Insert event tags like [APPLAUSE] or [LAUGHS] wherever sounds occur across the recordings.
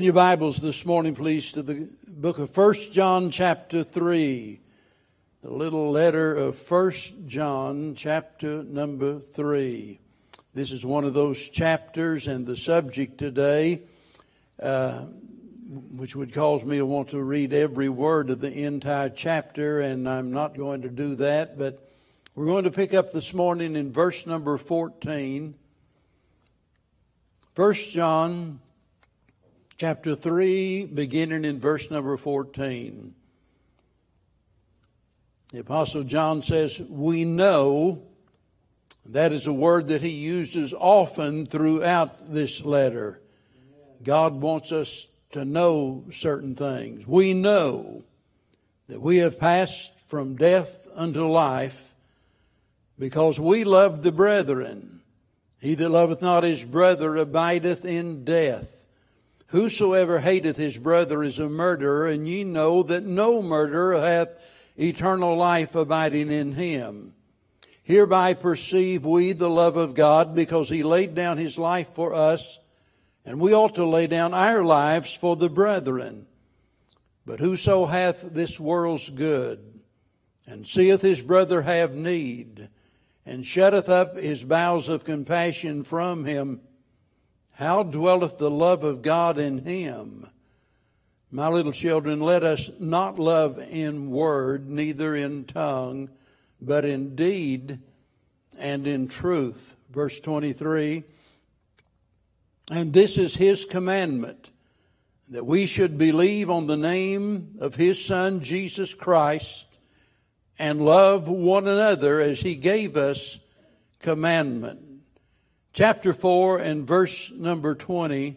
Open your Bibles this morning, please, to the book of First John, chapter 3. The little letter of First John, chapter number 3. This is one of those chapters, and the subject today, uh, which would cause me to want to read every word of the entire chapter, and I'm not going to do that, but we're going to pick up this morning in verse number 14. First John chapter 3, beginning in verse number 14. The Apostle John says, We know, that is a word that he uses often throughout this letter. God wants us to know certain things. We know that we have passed from death unto life because we love the brethren. He that loveth not his brother abideth in death. Whosoever hateth his brother is a murderer, and ye know that no murderer hath eternal life abiding in him. Hereby perceive we the love of God, because he laid down his life for us, and we ought to lay down our lives for the brethren. But whoso hath this world's good, and seeth his brother have need, and shutteth up his bowels of compassion from him, how dwelleth the love of God in him? My little children, let us not love in word, neither in tongue, but in deed and in truth. Verse 23 And this is his commandment, that we should believe on the name of his Son, Jesus Christ, and love one another as he gave us commandment chapter 4 and verse number 20.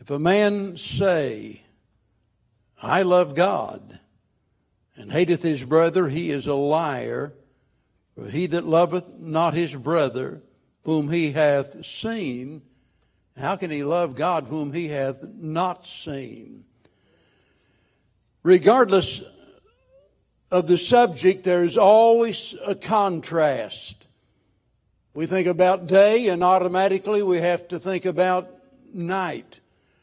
If a man say, I love God, and hateth his brother, he is a liar. For he that loveth not his brother, whom he hath seen, how can he love God whom he hath not seen? Regardless of the subject, there is always a contrast. We think about day and automatically we have to think about night.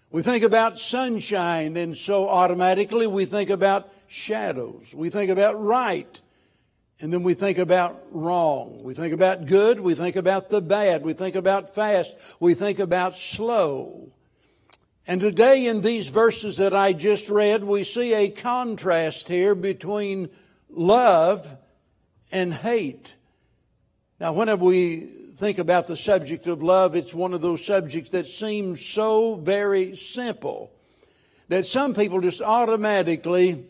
We think about sunshine and so automatically we think about shadows. We think about right and then we think about wrong. We think about good. We think about the bad. We think about fast. We think about slow. And today in these verses that I just read, we see a contrast here between love and hate. Now, whenever we think about the subject of love, it's one of those subjects that seems so very simple that some people just automatically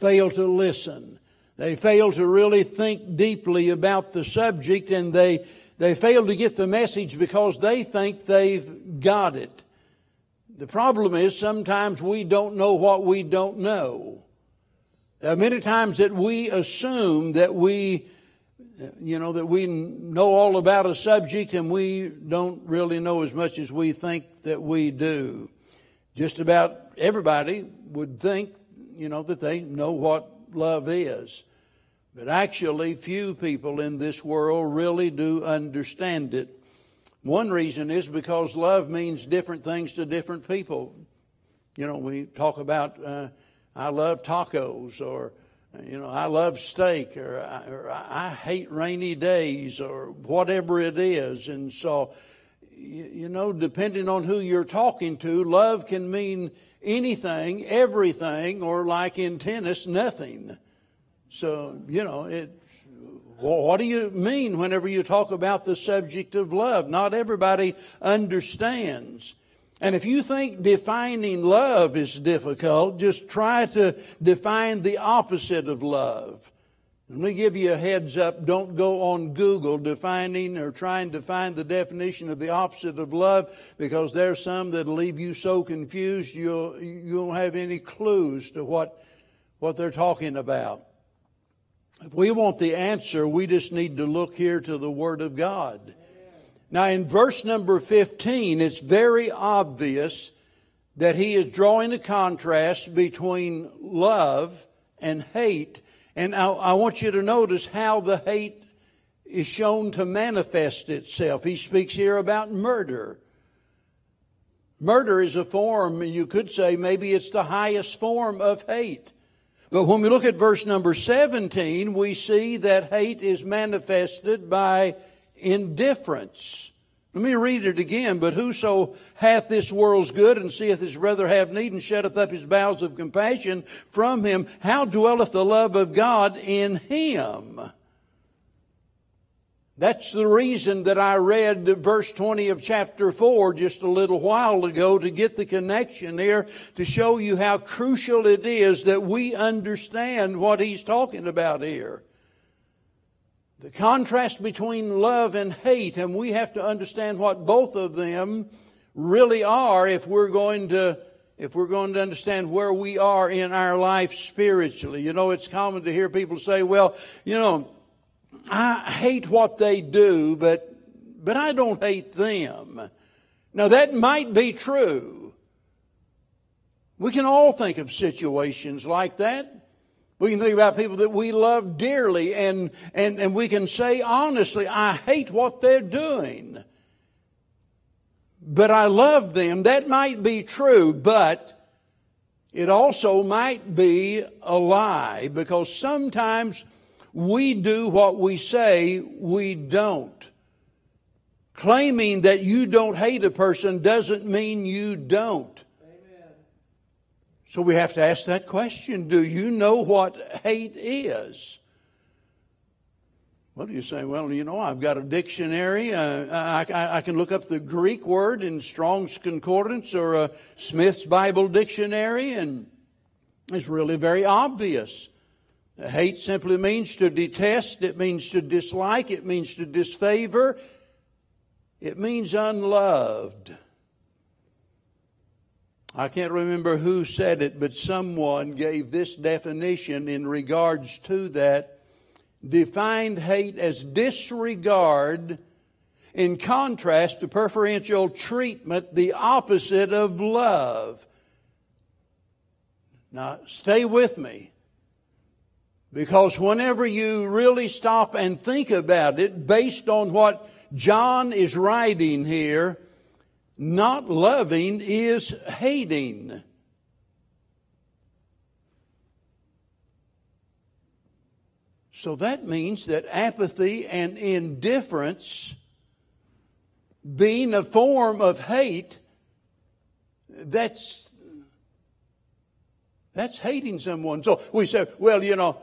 fail to listen. They fail to really think deeply about the subject and they, they fail to get the message because they think they've got it. The problem is sometimes we don't know what we don't know. Many times that we assume that we you know, that we know all about a subject and we don't really know as much as we think that we do. Just about everybody would think, you know, that they know what love is. But actually, few people in this world really do understand it. One reason is because love means different things to different people. You know, we talk about, uh, I love tacos or, you know, I love steak or I, or I hate rainy days or whatever it is. And so, you, know, depending on who you're talking to, love can mean anything, everything, or like in tennis, nothing. So, you know, it, well, what do you mean whenever you talk about the subject of love? Not everybody understands. And if you think defining love is difficult, just try to define the opposite of love. Let me give you a heads up. Don't go on Google defining or trying to find the definition of the opposite of love because there's some that'll leave you so confused you'll, you won't have any clues to what, what they're talking about. If we want the answer, we just need to look here to the Word of God. Now, in verse number 15, it's very obvious that he is drawing a contrast between love and hate. And I, I, want you to notice how the hate is shown to manifest itself. He speaks here about murder. Murder is a form, you could say maybe it's the highest form of hate. But when we look at verse number 17, we see that hate is manifested by indifference. Let me read it again. But whoso hath this world's good and seeth his brother have need and shutteth up his bowels of compassion from him, how dwelleth the love of God in him? That's the reason that I read verse 20 of chapter 4 just a little while ago to get the connection here to show you how crucial it is that we understand what he's talking about here. The contrast between love and hate, and we have to understand what both of them really are if we're going to if we're going to understand where we are in our life spiritually. You know, it's common to hear people say, well, you know, I hate what they do, but, but I don't hate them. Now that might be true. We can all think of situations like that. We can think about people that we love dearly and, and, and we can say honestly, I hate what they're doing. But I love them. That might be true, but it also might be a lie because sometimes we do what we say we don't. Claiming that you don't hate a person doesn't mean you don't. So we have to ask that question Do you know what hate is? Well, you say, well, you know, I've got a dictionary. Uh, I, I, I, can look up the Greek word in Strong's Concordance or a Smith's Bible Dictionary, and it's really very obvious. Hate simply means to detest, it means to dislike, it means to disfavor, it means unloved. I can't remember who said it, but someone gave this definition in regards to that. Defined hate as disregard in contrast to preferential treatment, the opposite of love. Now, stay with me. Because whenever you really stop and think about it, based on what John is writing here, not loving is hating. So that means that apathy and indifference, being a form of hate, that's that's hating someone. So we say, well, you know,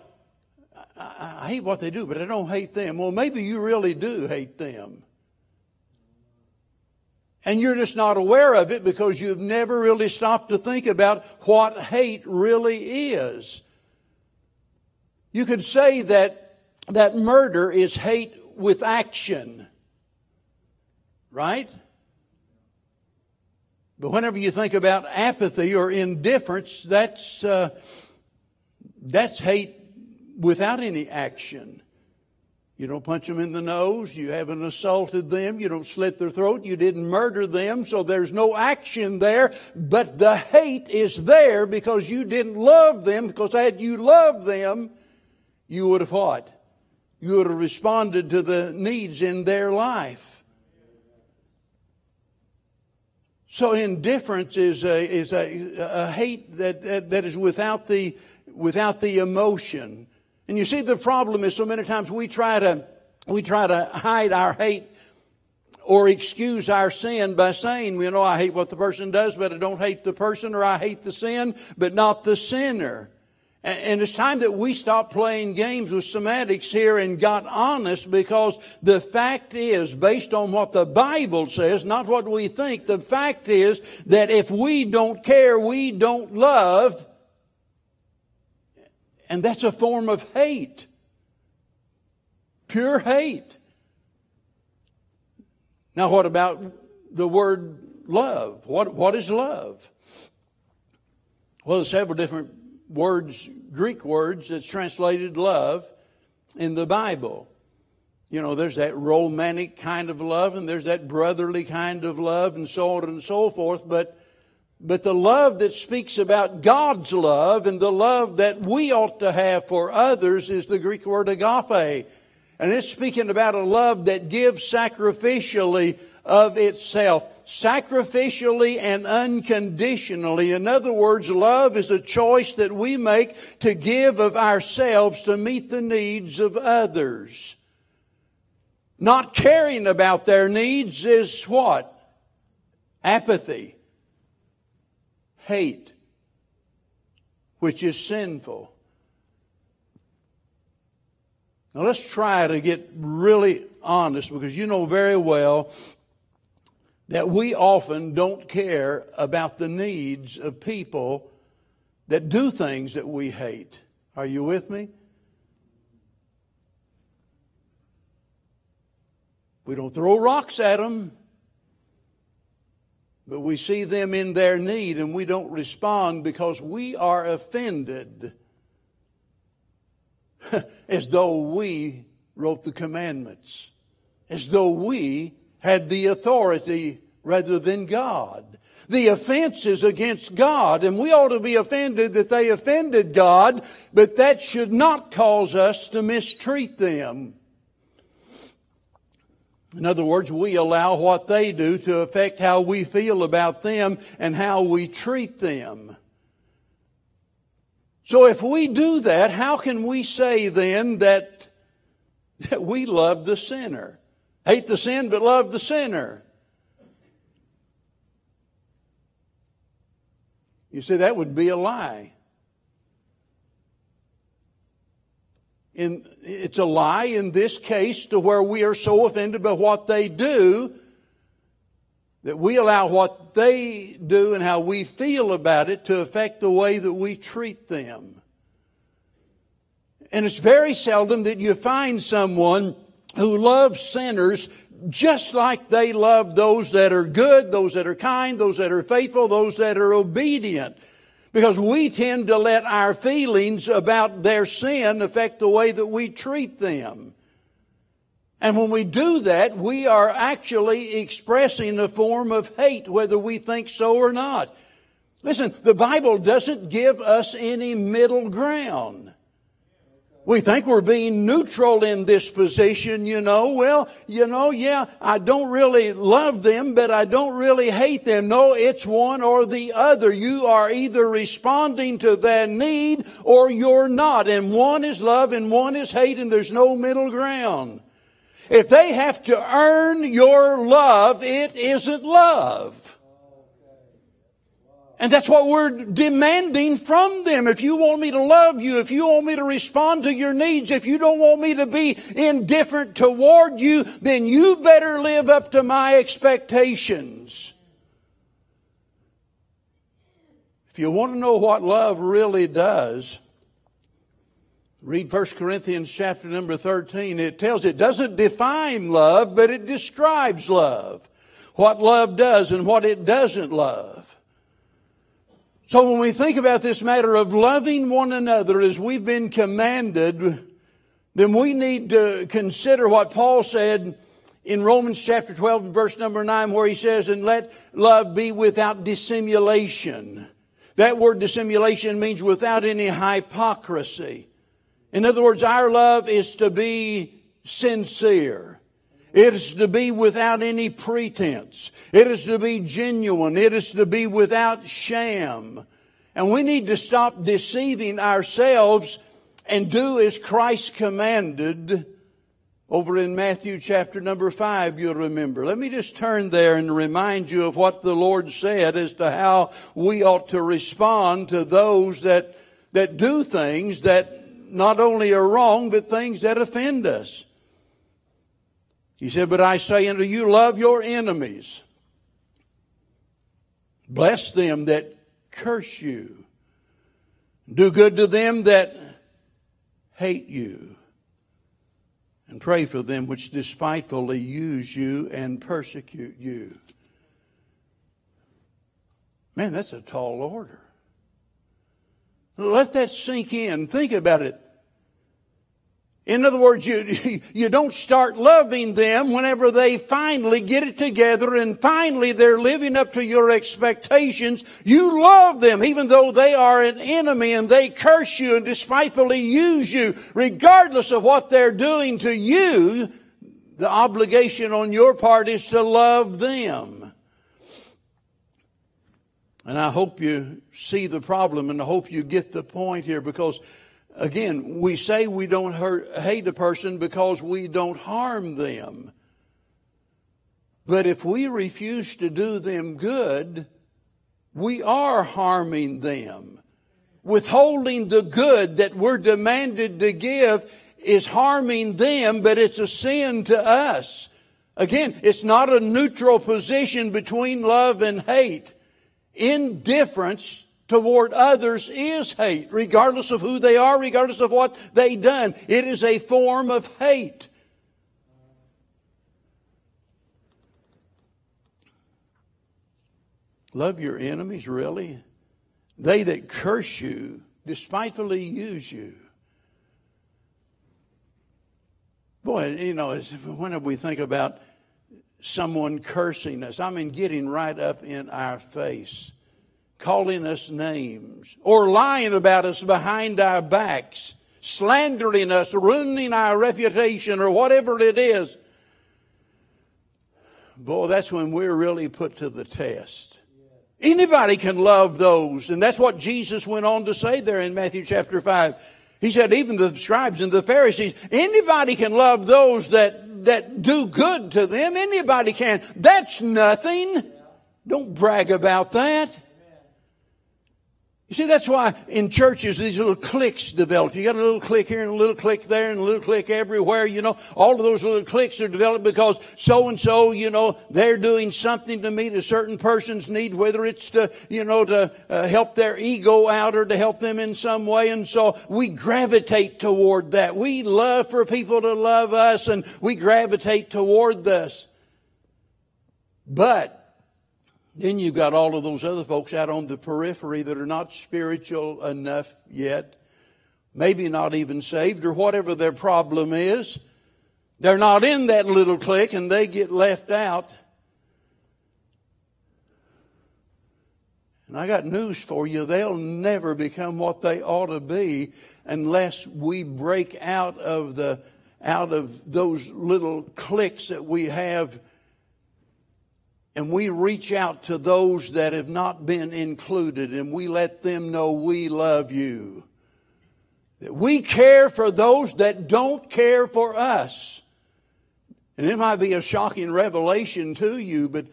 I, I hate what they do, but I don't hate them. Well, maybe you really do hate them. And you're just not aware of it because you've never really stopped to think about what hate really is. You could say that, that murder is hate with action. Right? But whenever you think about apathy or indifference, that's, uh, that's hate without any action. You don't punch them in the nose. You haven't assaulted them. You don't slit their throat. You didn't murder them. So there's no action there. But the hate is there because you didn't love them. Because had you loved them, you would have what? You would have responded to the needs in their life. So indifference is a, is a, a hate that, that, that is without the, without the emotion. And you see, the problem is so many times we try to, we try to hide our hate or excuse our sin by saying, you know, I hate what the person does, but I don't hate the person, or I hate the sin, but not the sinner. And it's time that we stop playing games with semantics here and got honest because the fact is, based on what the Bible says, not what we think, the fact is that if we don't care, we don't love, and that's a form of hate. Pure hate. Now, what about the word love? What, what is love? Well, there's several different words, Greek words, that's translated love in the Bible. You know, there's that romantic kind of love, and there's that brotherly kind of love, and so on and so forth. But but the love that speaks about God's love and the love that we ought to have for others is the Greek word agape. And it's speaking about a love that gives sacrificially of itself, sacrificially and unconditionally. In other words, love is a choice that we make to give of ourselves to meet the needs of others. Not caring about their needs is what? Apathy. Hate. Which is sinful. Now let's try to get really honest because you know very well that we often don't care about the needs of people that do things that we hate. Are you with me? We don't throw rocks at them, but we see them in their need and we don't respond because we are offended [LAUGHS] as though we wrote the commandments, as though we had the authority rather than God. The offense is against God, and we ought to be offended that they offended God, but that should not cause us to mistreat them. In other words, we allow what they do to affect how we feel about them and how we treat them. So if we do that, how can we say then that, [LAUGHS] that we love the sinner? Hate the sin, but love the sinner. You see, that would be a lie. In, it's a lie in this case to where we are so offended by what they do that we allow what they do and how we feel about it to affect the way that we treat them. And it's very seldom that you find someone who loves sinners just like they love those that are good, those that are kind, those that are faithful, those that are obedient. Because we tend to let our feelings about their sin affect the way that we treat them. And when we do that, we are actually expressing a form of hate, whether we think so or not. Listen, the Bible doesn't give us any middle ground. We think we're being neutral in this position, you know. Well, you know, yeah, I don't really love them, but I don't really hate them. No, it's one or the other. You are either responding to their need or you're not. And one is love and one is hate and there's no middle ground. If they have to earn your love, it isn't love. And that's what we're demanding from them. If you want me to love you, if you want me to respond to your needs, if you don't want me to be indifferent toward you, then you better live up to my expectations. If you want to know what love really does, Read 1 Corinthians chapter number 13. It tells, it doesn't define love, but it describes love. What love does and what it doesn't love. So when we think about this matter of loving one another as we've been commanded, then we need to consider what Paul said in Romans chapter 12 and verse number 9 where he says, and let love be without dissimulation. That word dissimulation means without any hypocrisy. In other words, our love is to be sincere. It is to be without any pretense. It is to be genuine. It is to be without sham. And we need to stop deceiving ourselves and do as Christ commanded over in Matthew chapter number five, you'll remember. Let me just turn there and remind you of what the Lord said as to how we ought to respond to those that, that do things that not only are wrong, but things that offend us. He said, But I say unto you, love your enemies. Bless them that curse you. Do good to them that hate you. And pray for them which despitefully use you and persecute you. Man, that's a tall order. Let that sink in. Think about it. In other words, you, [LAUGHS] you don't start loving them whenever they finally get it together and finally they're living up to your expectations. You love them even though they are an enemy and they curse you and despitefully use you. Regardless of what they're doing to you, The obligation on your part is to love them. And I hope you see the problem and I hope you get the point here because again, we say we don't hurt, hate a person because we don't harm them. But if we refuse to do them good, we are harming them. Withholding the good that we're demanded to give is harming them, but it's a sin to us. Again, it's not a neutral position between love and hate. Indifference toward others is hate, regardless of who they are, regardless of what they've done. It is a form of hate. Love your enemies, really? They that curse you despitefully use you. Boy, you know, whenever we think about someone cursing us, I mean, getting right up in our face, calling us names, or lying about us behind our backs, slandering us, ruining our reputation, or whatever it is. Boy, that's when we're really put to the test. Anybody can love those. And that's what Jesus went on to say there in Matthew chapter 5. He said, even the scribes and the Pharisees, anybody can love those that, that do good to them. Anybody can. That's nothing. Don't brag about that. You see, that's why in churches these little cliques develop. You got a little clique here and a little clique there and a little clique everywhere, you know. All of those little cliques are developed because so and so, you know, they're doing something to meet a certain person's need, whether it's to, you know, to uh, help their ego out or to help them in some way. And so we gravitate toward that. We love for people to love us and we gravitate toward this. But then you've got all of those other folks out on the periphery that are not spiritual enough yet, maybe not even saved or whatever their problem is. They're not in that little clique and they get left out. And I got news for you. They'll never become what they ought to be unless we break out of the, out of those little cliques that we have and we reach out to those that have not been included and we let them know we love you. That we care for those that don't care for us. And it might be a shocking revelation to you, but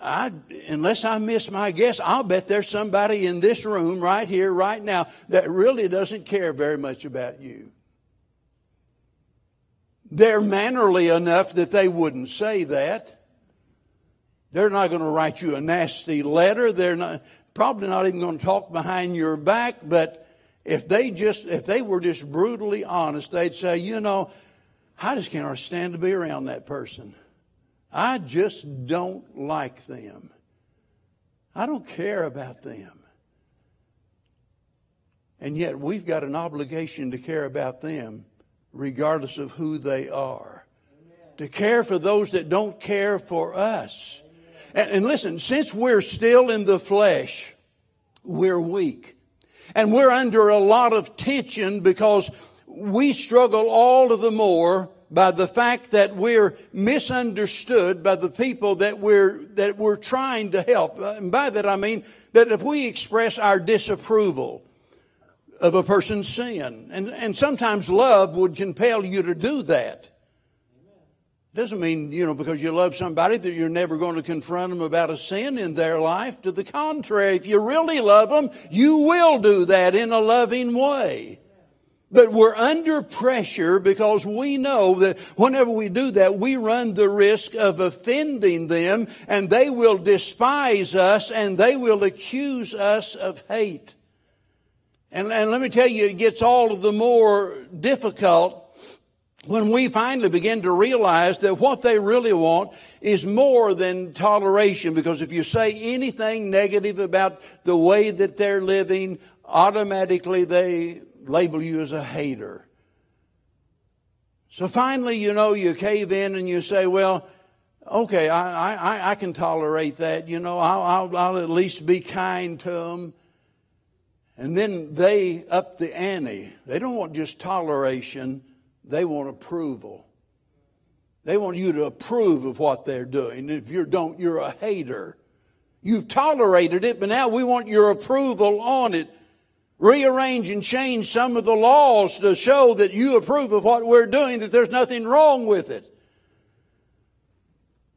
I, unless I miss my guess, I'll bet there's somebody in this room right here, right now, that really doesn't care very much about you. They're mannerly enough that they wouldn't say that. They're not going to write you a nasty letter. They're not, probably not even going to talk behind your back, but if they just, if they were just brutally honest, they'd say, you know, I just can't stand to be around that person. I just don't like them. I don't care about them. And yet we've got an obligation to care about them regardless of who they are. Amen. To care for those that don't care for us. And, and listen, since we're still in the flesh, we're weak. And we're under a lot of tension because we struggle all the more by the fact that we're misunderstood by the people that we're, that we're trying to help. And by that I mean that if we express our disapproval of a person's sin, and, and sometimes love would compel you to do that. Doesn't mean, you know, because you love somebody that you're never going to confront them about a sin in their life. To the contrary, if you really love them, you will do that in a loving way. But we're under pressure because we know that whenever we do that, we run the risk of offending them and they will despise us and they will accuse us of hate. And, and let me tell you, it gets all of the more difficult when we finally begin to realize that what they really want is more than toleration, because if you say anything negative about the way that they're living, automatically they label you as a hater. So finally, you know, you cave in and you say, well, okay, I, I, I can tolerate that. You know, I'll, I'll, I'll at least be kind to them. And then they up the ante. They don't want just toleration they want approval. They want you to approve of what they're doing. If you don't, you're a hater. You've tolerated it, but now we want your approval on it. Rearrange and change some of the laws to show that you approve of what we're doing, that there's nothing wrong with it.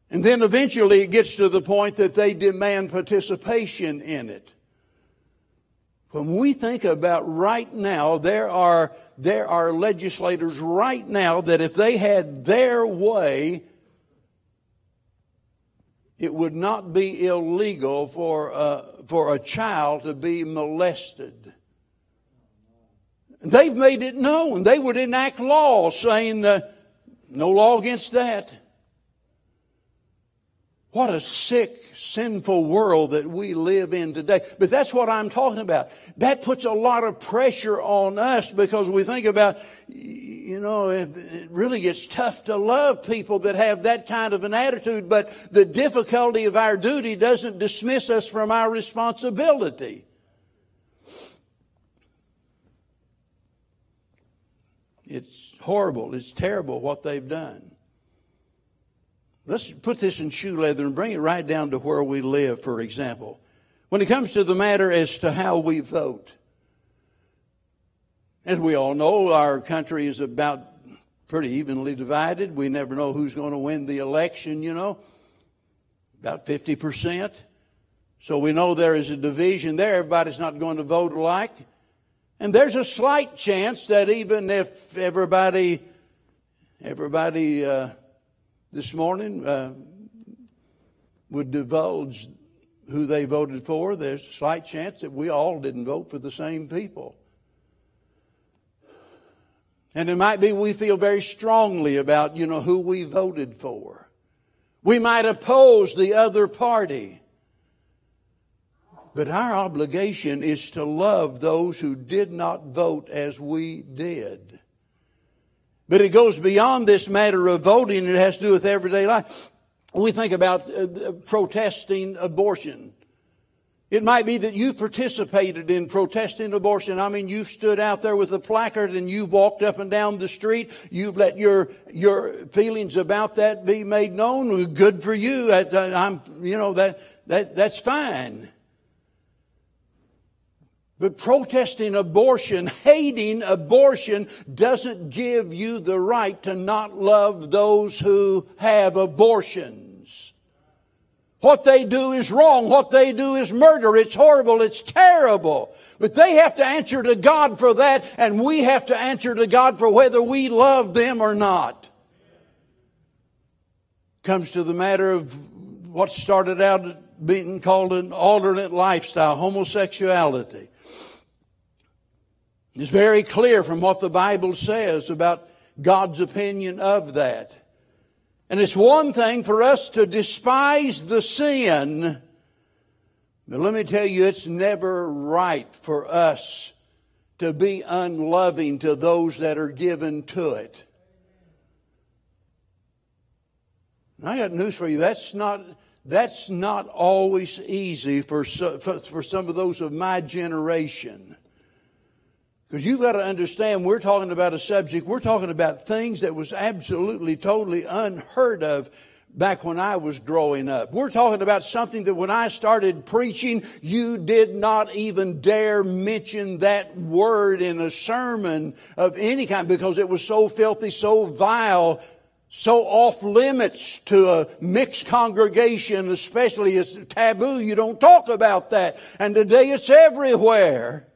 And then eventually it gets to the point that they demand participation in it. When we think about right now, there are, there are legislators right now that if they had their way, it would not be illegal for, uh, for a child to be molested. They've made it known. They would enact laws saying uh, no law against that. What a sick, sinful world that we live in today. But that's what I'm talking about. That puts a lot of pressure on us because we think about, you know, it really gets tough to love people that have that kind of an attitude, but the difficulty of our duty doesn't dismiss us from our responsibility. It's horrible. It's terrible what they've done. Let's put this in shoe leather and bring it right down to where we live, for example. When it comes to the matter as to how we vote, as we all know, our country is about pretty evenly divided. We never know who's going to win the election, you know, about 50%. So we know there is a division there. Everybody's not going to vote alike. And there's a slight chance that even if everybody, everybody, uh, this morning uh, would divulge who they voted for, there's a slight chance that we all didn't vote for the same people. And it might be we feel very strongly about, you know, who we voted for. We might oppose the other party. But our obligation is to love those who did not vote as we did. But it goes beyond this matter of voting. It has to do with everyday life. We think about uh, protesting abortion. It might be that you participated in protesting abortion. I mean, you've stood out there with a placard and you've walked up and down the street. You've let your, your feelings about that be made known. Good for you. Uh, I'm, you know, that, that, that's fine. But protesting abortion, hating abortion, doesn't give you the right to not love those who have abortions. What they do is wrong. What they do is murder. It's horrible. It's terrible. But they have to answer to God for that, and we have to answer to God for whether we love them or not. Comes to the matter of what started out being called an alternate lifestyle, homosexuality. It's very clear from what the Bible says about God's opinion of that. And it's one thing for us to despise the sin, but let me tell you, it's never right for us to be unloving to those that are given to it. And I got news for you. That's not, that's not always easy for, for, for some of those of my generation. Because you've got to understand, we're talking about a subject, we're talking about things that was absolutely, totally unheard of back when I was growing up. We're talking about something that when I started preaching, you did not even dare mention that word in a sermon of any kind because it was so filthy, so vile, so off limits to a mixed congregation, especially it's taboo. You don't talk about that. And today it's everywhere.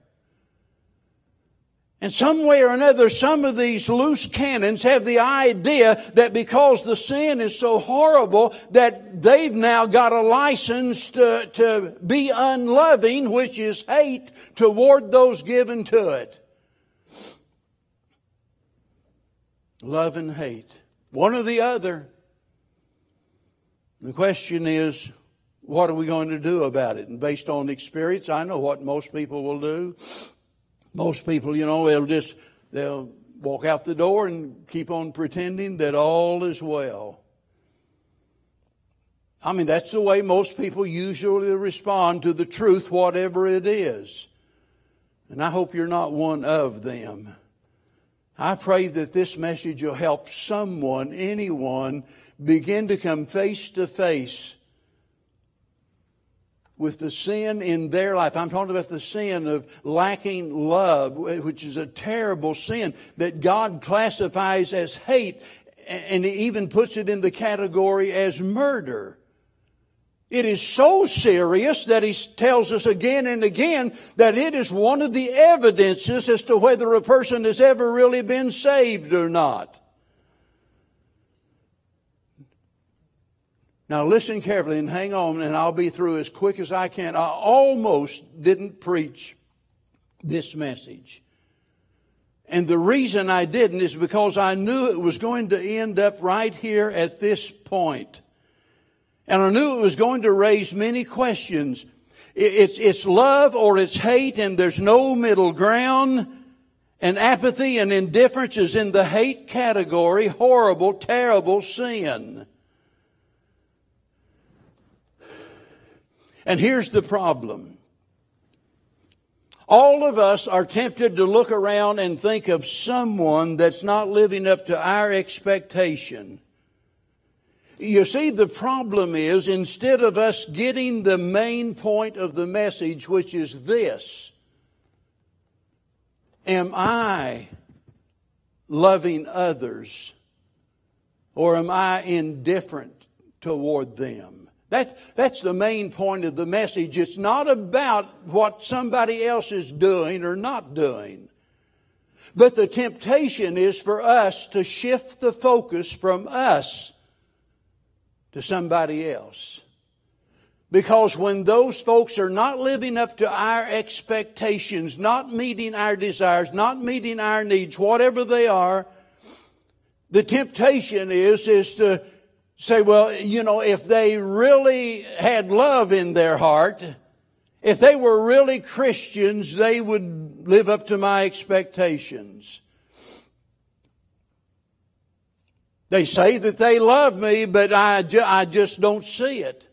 And some way or another, some of these loose cannons have the idea that because the sin is so horrible that they've now got a license to, to be unloving, which is hate toward those given to it. Love and hate. One or the other. The question is, what are we going to do about it? And based on experience, I know what most people will do. Most people, you know, they'll just, they'll walk out the door and keep on pretending that all is well. I mean, that's the way most people usually respond to the truth, whatever it is. And I hope you're not one of them. I pray that this message will help someone, anyone, begin to come face to face with the sin in their life. I'm talking about the sin of lacking love, which is a terrible sin that God classifies as hate and even puts it in the category as murder. It is so serious that he tells us again and again that it is one of the evidences as to whether a person has ever really been saved or not. Now listen carefully and hang on and I'll be through as quick as I can. I almost didn't preach this message. And the reason I didn't is because I knew it was going to end up right here at this point. And I knew it was going to raise many questions. It's, it's love or it's hate and there's no middle ground. And apathy and indifference is in the hate category, horrible, terrible sin. And here's the problem. All of us are tempted to look around and think of someone that's not living up to our expectation. You see, the problem is instead of us getting the main point of the message, which is this Am I loving others or am I indifferent toward them? That, that's the main point of the message. It's not about what somebody else is doing or not doing. But the temptation is for us to shift the focus from us to somebody else. Because when those folks are not living up to our expectations, not meeting our desires, not meeting our needs, whatever they are, the temptation is, is to say, well, you know, if they really had love in their heart, if they were really Christians, they would live up to my expectations. They say that they love me, but I, ju- I just don't see it.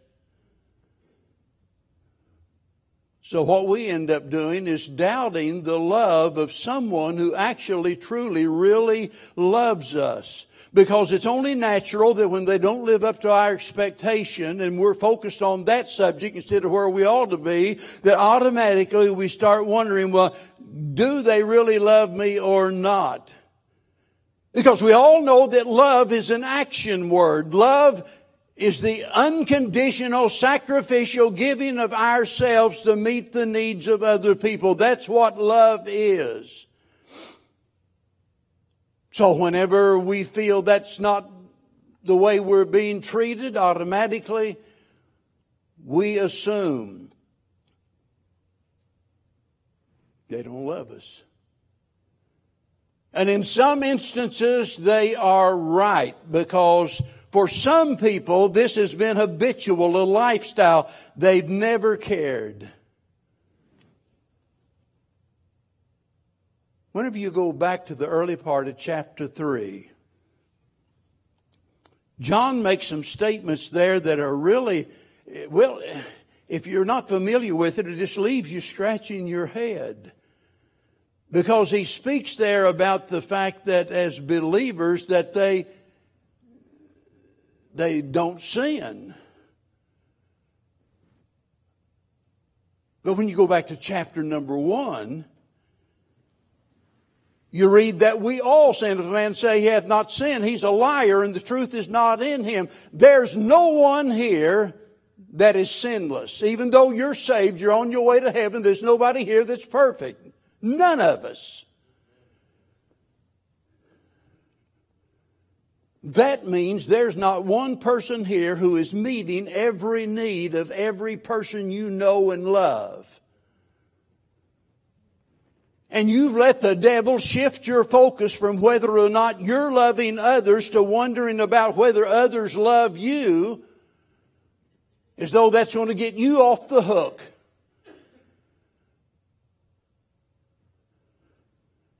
So what we end up doing is doubting the love of someone who actually, truly, really loves us. Because it's only natural that when they don't live up to our expectation and we're focused on that subject instead of where we ought to be, that automatically we start wondering, well, do they really love me or not? Because we all know that love is an action word. Love is the unconditional sacrificial giving of ourselves to meet the needs of other people. That's what love is. So whenever we feel that's not the way we're being treated, automatically we assume they don't love us. And in some instances, they are right because for some people, this has been habitual, a lifestyle. They've never cared. Whenever you go back to the early part of chapter 3, John makes some statements there that are really, well, if you're not familiar with it, it just leaves you scratching your head. Because he speaks there about the fact that as believers that they they don't sin. But when you go back to chapter number one, you read that we all sin. If a man say he hath not sinned, he's a liar and the truth is not in him. There's no one here that is sinless. Even though you're saved, you're on your way to heaven, there's nobody here that's perfect. None of us. That means there's not one person here who is meeting every need of every person you know and love. And you've let the devil shift your focus from whether or not you're loving others to wondering about whether others love you as though that's going to get you off the hook.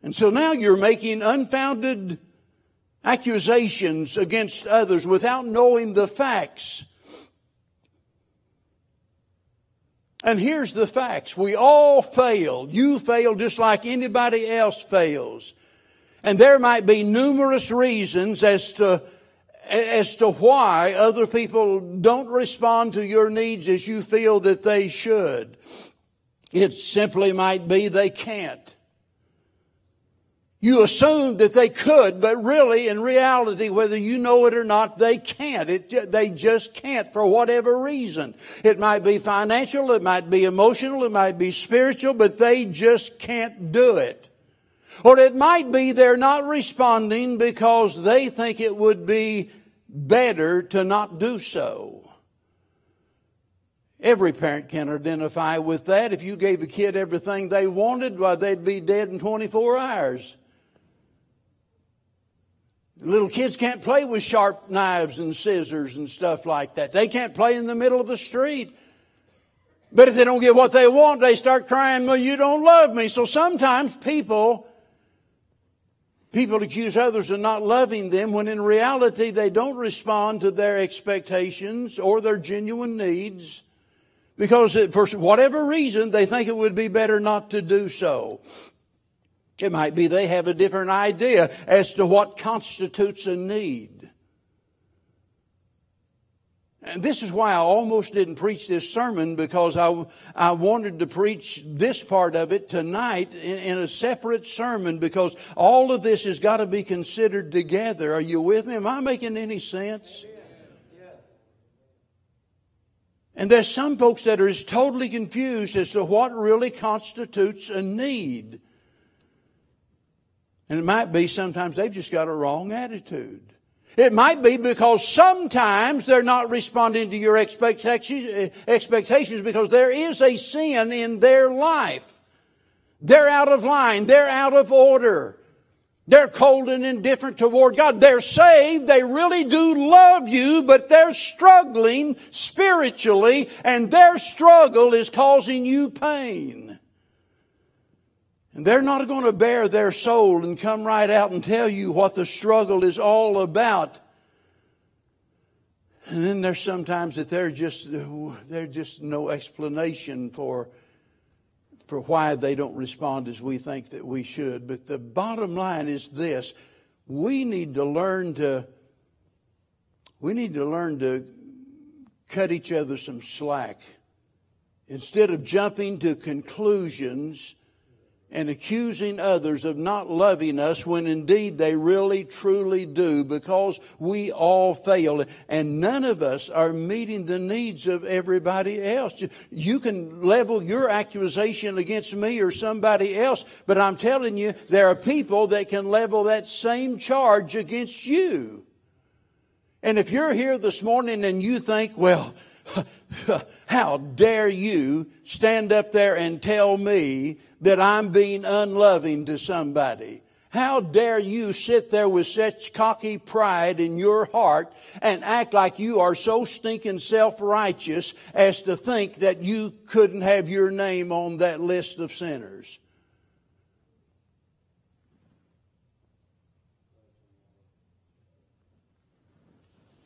And so now you're making unfounded accusations against others without knowing the facts. And here's the facts. We all fail. You fail just like anybody else fails. And there might be numerous reasons as to as to why other people don't respond to your needs as you feel that they should. It simply might be they can't. You assume that they could, but really, in reality, whether you know it or not, they can't. It, they just can't for whatever reason. It might be financial, it might be emotional, it might be spiritual, but they just can't do it. Or it might be they're not responding because they think it would be better to not do so. Every parent can identify with that. If you gave a kid everything they wanted, why, they'd be dead in 24 hours. Little kids can't play with sharp knives and scissors and stuff like that. They can't play in the middle of the street. But if they don't get what they want, they start crying, well, you don't love me. So sometimes people, people accuse others of not loving them when in reality they don't respond to their expectations or their genuine needs because for whatever reason they think it would be better not to do so. It might be they have a different idea as to what constitutes a need. And this is why I almost didn't preach this sermon because I, I wanted to preach this part of it tonight in, in a separate sermon because all of this has got to be considered together. Are you with me? Am I making any sense? And there's some folks that are just totally confused as to what really constitutes a need. And it might be sometimes they've just got a wrong attitude. It might be because sometimes they're not responding to your expectations, because there is a sin in their life. They're out of line. They're out of order. They're cold and indifferent toward God. They're saved. They really do love you, but they're struggling spiritually and their struggle is causing you pain. And they're not going to bare their soul and come right out and tell you what the struggle is all about. And then there's sometimes that there's just there's just no explanation for for why they don't respond as we think that we should. But the bottom line is this: we need to learn to we need to learn to cut each other some slack. Instead of jumping to conclusions and accusing others of not loving us when indeed they really truly do because we all fail and none of us are meeting the needs of everybody else. You can level your accusation against me or somebody else, but I'm telling you, there are people that can level that same charge against you. And if you're here this morning and you think, well, [LAUGHS] how dare you stand up there and tell me that I'm being unloving to somebody? How dare you sit there with such cocky pride in your heart and act like you are so stinking self-righteous as to think that you couldn't have your name on that list of sinners?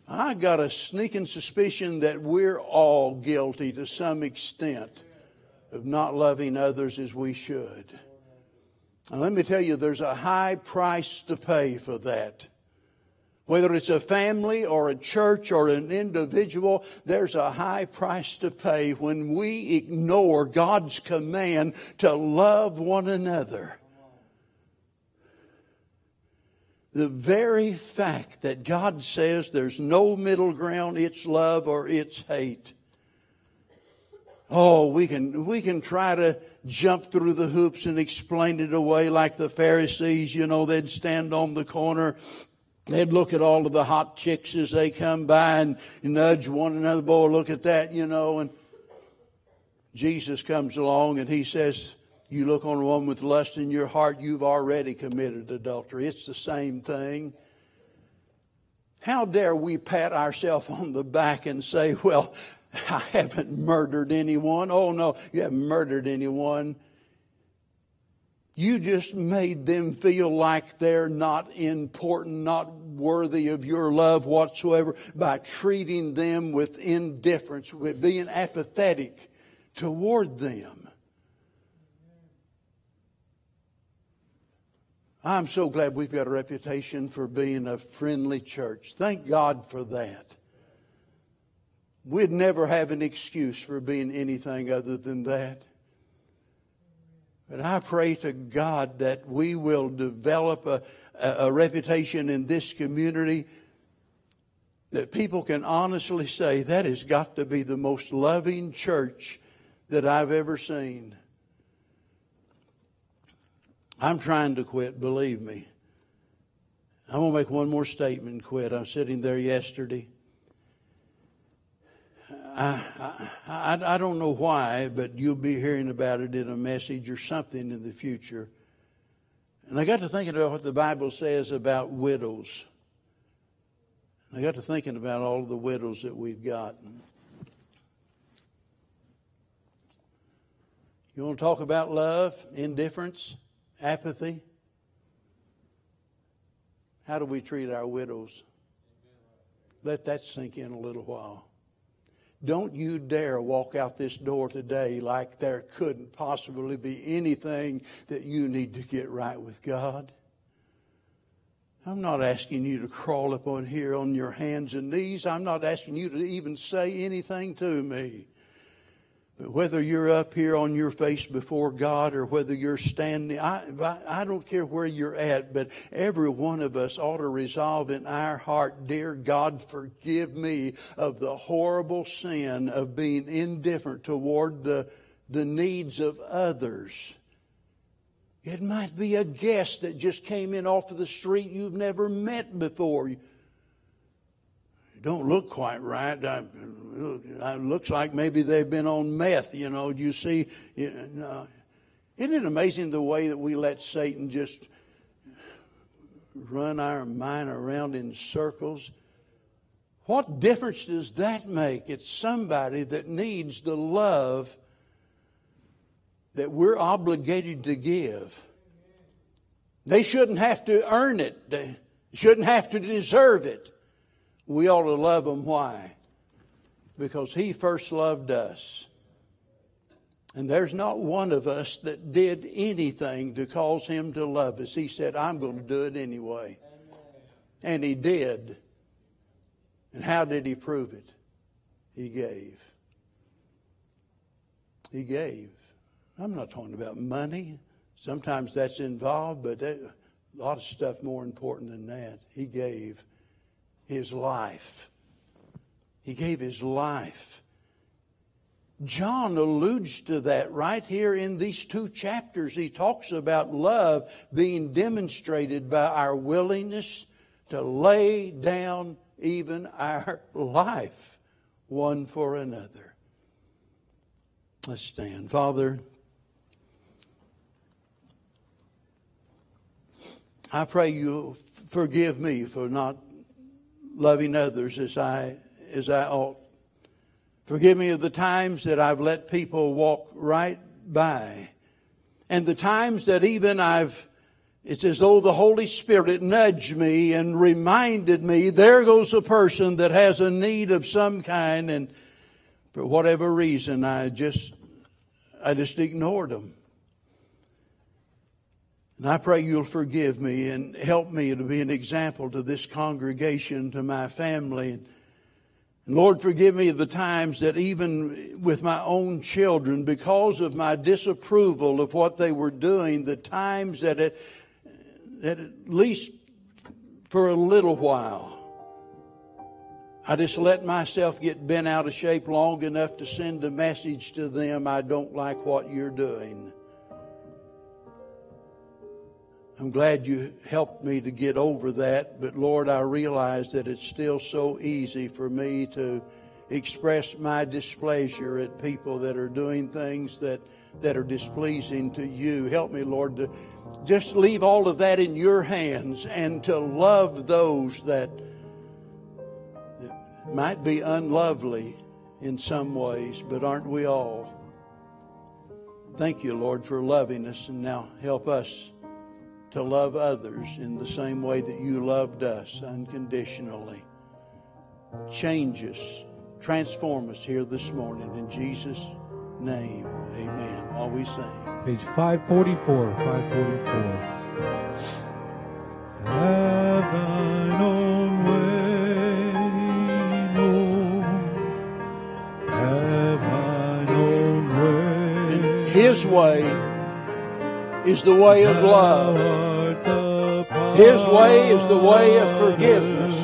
I got a sneaking suspicion that we're all guilty to some extent of not loving others as we should. And let me tell you, there's a high price to pay for that. Whether it's a family or a church or an individual, there's a high price to pay when we ignore God's command to love one another. The very fact that God says there's no middle ground, it's love or it's hate. Oh, we can, we can try to jump through the hoops and explain it away like the Pharisees, you know, they'd stand on the corner. They'd look at all of the hot chicks as they come by and nudge one another, boy, look at that, you know, and Jesus comes along and he says, you look on a woman with lust in your heart, you've already committed adultery. It's the same thing. How dare we pat ourselves on the back and say, well, [LAUGHS] I haven't murdered anyone. Oh no, you haven't murdered anyone. You just made them feel like they're not important, not worthy of your love whatsoever by treating them with indifference, with being apathetic toward them. I'm so glad we've got a reputation for being a friendly church. Thank God for that. We'd never have an excuse for being anything other than that. But I pray to God that we will develop a, a, a reputation in this community that people can honestly say that has got to be the most loving church that I've ever seen. I'm trying to quit, believe me. I'm going to make one more statement quit. I'm sitting there yesterday. I, I, I, don't know why, but you'll be hearing about it in a message or something in the future. And I got to thinking about what the Bible says about widows. I got to thinking about all the widows that we've got. You want to talk about love, indifference? apathy? How do we treat our widows? Let that sink in a little while. Don't you dare walk out this door today like there couldn't possibly be anything that you need to get right with God. I'm not asking you to crawl up on here on your hands and knees. I'm not asking you to even say anything to me. Whether you're up here on your face before God or whether you're standing, I, I don't care where you're at, but every one of us ought to resolve in our heart, Dear God, forgive me of the horrible sin of being indifferent toward the, the needs of others. It might be a guest that just came in off of the street you've never met before don't look quite right. I, it looks like maybe they've been on meth, you know. You see, isn't it amazing the way that we let Satan just run our mind around in circles? What difference does that make? It's somebody that needs the love that we're obligated to give. They shouldn't have to earn it. They shouldn't have to deserve it. We ought to love him. Why? Because he first loved us. And there's not one of us that did anything to cause him to love us. He said, I'm going to do it anyway. And he did. And how did he prove it? He gave. He gave. I'm not talking about money. Sometimes that's involved, but a lot of stuff more important than that. He gave his life. He gave his life. John alludes to that right here in these two chapters. He talks about love being demonstrated by our willingness to lay down even our life one for another. Let's stand. Father, I pray you forgive me for not loving others as I, as I ought. Forgive me of the times that I've let people walk right by. And the times that even I've, it's as though the Holy Spirit nudged me and reminded me, there goes a person that has a need of some kind, and for whatever reason, I just, I just ignored them. And I pray you'll forgive me and help me to be an example to this congregation, to my family. And Lord, forgive me the times that even with my own children, because of my disapproval of what they were doing, the times that, it, that at least for a little while, I just let myself get bent out of shape long enough to send a message to them I don't like what you're doing. I'm glad you helped me to get over that, but Lord, I realize that it's still so easy for me to express my displeasure at people that are doing things that, that are displeasing to you. Help me, Lord, to just leave all of that in your hands and to love those that, that might be unlovely in some ways, but aren't we all? Thank you, Lord, for loving us, and now help us to love others in the same way that you loved us unconditionally. Change us, transform us here this morning. In Jesus' name, amen. While we sing. Page 544, 544. Have thine own way, Lord. Have thine own way. And His way is the way of love. His way is the way of forgiveness.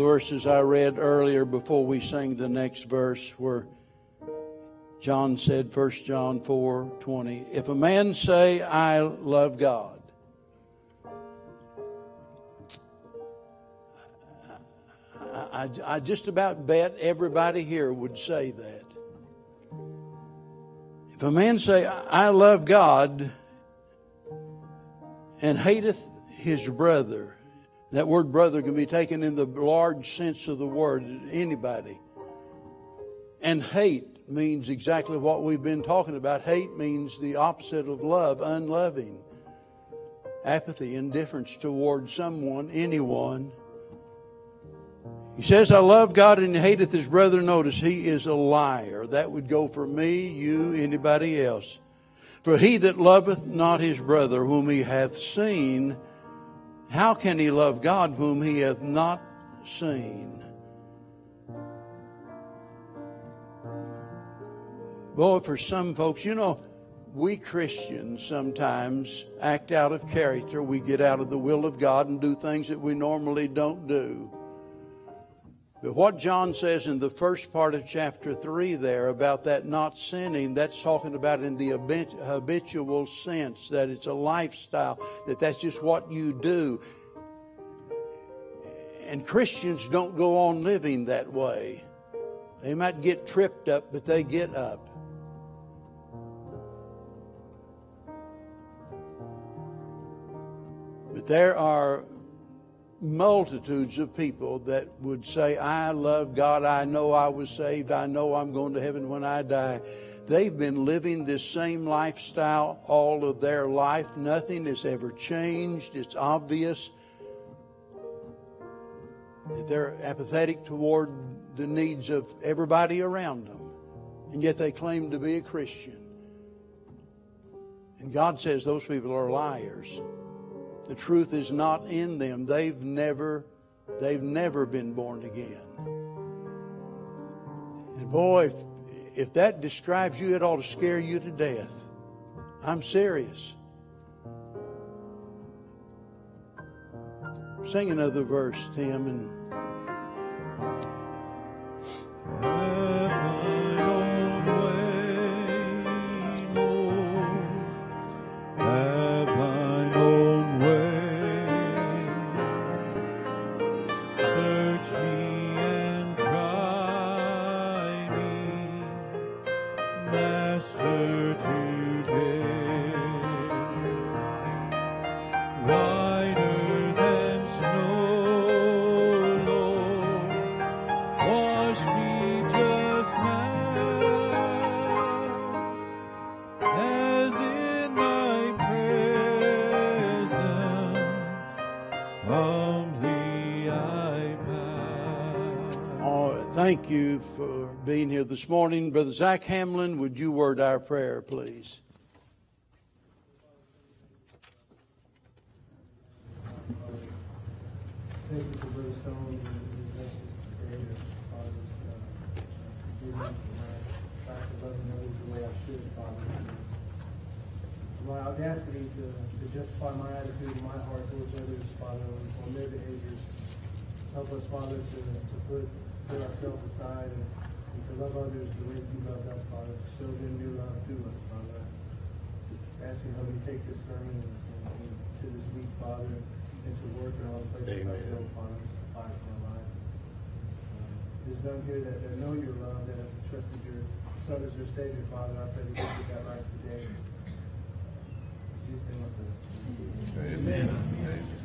The verses I read earlier before we sang the next verse where John said, 1 John 4 20, if a man say, I love God, I, I, I just about bet everybody here would say that. If a man say, I love God, and hateth his brother, that word brother can be taken in the large sense of the word, anybody. And hate means exactly what we've been talking about. Hate means the opposite of love, unloving, apathy, indifference towards someone, anyone. He says, I love God and hateth his brother. Notice, he is a liar. That would go for me, you, anybody else. For he that loveth not his brother whom he hath seen, how can he love God whom he hath not seen? Boy, for some folks, you know, we Christians sometimes act out of character. We get out of the will of God and do things that we normally don't do. But what John says in the first part of chapter 3 there about that not sinning, that's talking about in the habitual sense, that it's a lifestyle, that that's just what you do. And Christians don't go on living that way. They might get tripped up, but they get up. But there are multitudes of people that would say, I love God. I know I was saved. I know I'm going to heaven when I die. They've been living this same lifestyle all of their life. Nothing has ever changed. It's obvious that they're apathetic toward the needs of everybody around them. And yet they claim to be a Christian. And God says those people are liars. The truth is not in them. They've never, they've never been born again. And boy, if, if that describes you, it ought to scare you to death. I'm serious. Sing another verse, Tim, and thank you for being here this morning. Brother Zach Hamlin, would you word our prayer, please? Thank you for Brother Stone and his message today. Father, uh, forgive me for my lack of loving others the way I should, Father. For my audacity to, to justify my attitude and my heart towards others, Father, on, on their behaviors. Help us, Father, to, to put, put ourselves aside and, and to love others the way you loved us, Father. Show them your love through us, Father. Just ask you how we take this sermon and, and, and to this week, Father, and to work in all the places I Amen. go, Father, for my life. Um, There's none here that, that know your love, that have trusted your Son as their Savior, Father. I pray that you get that right today. Amen. Amen.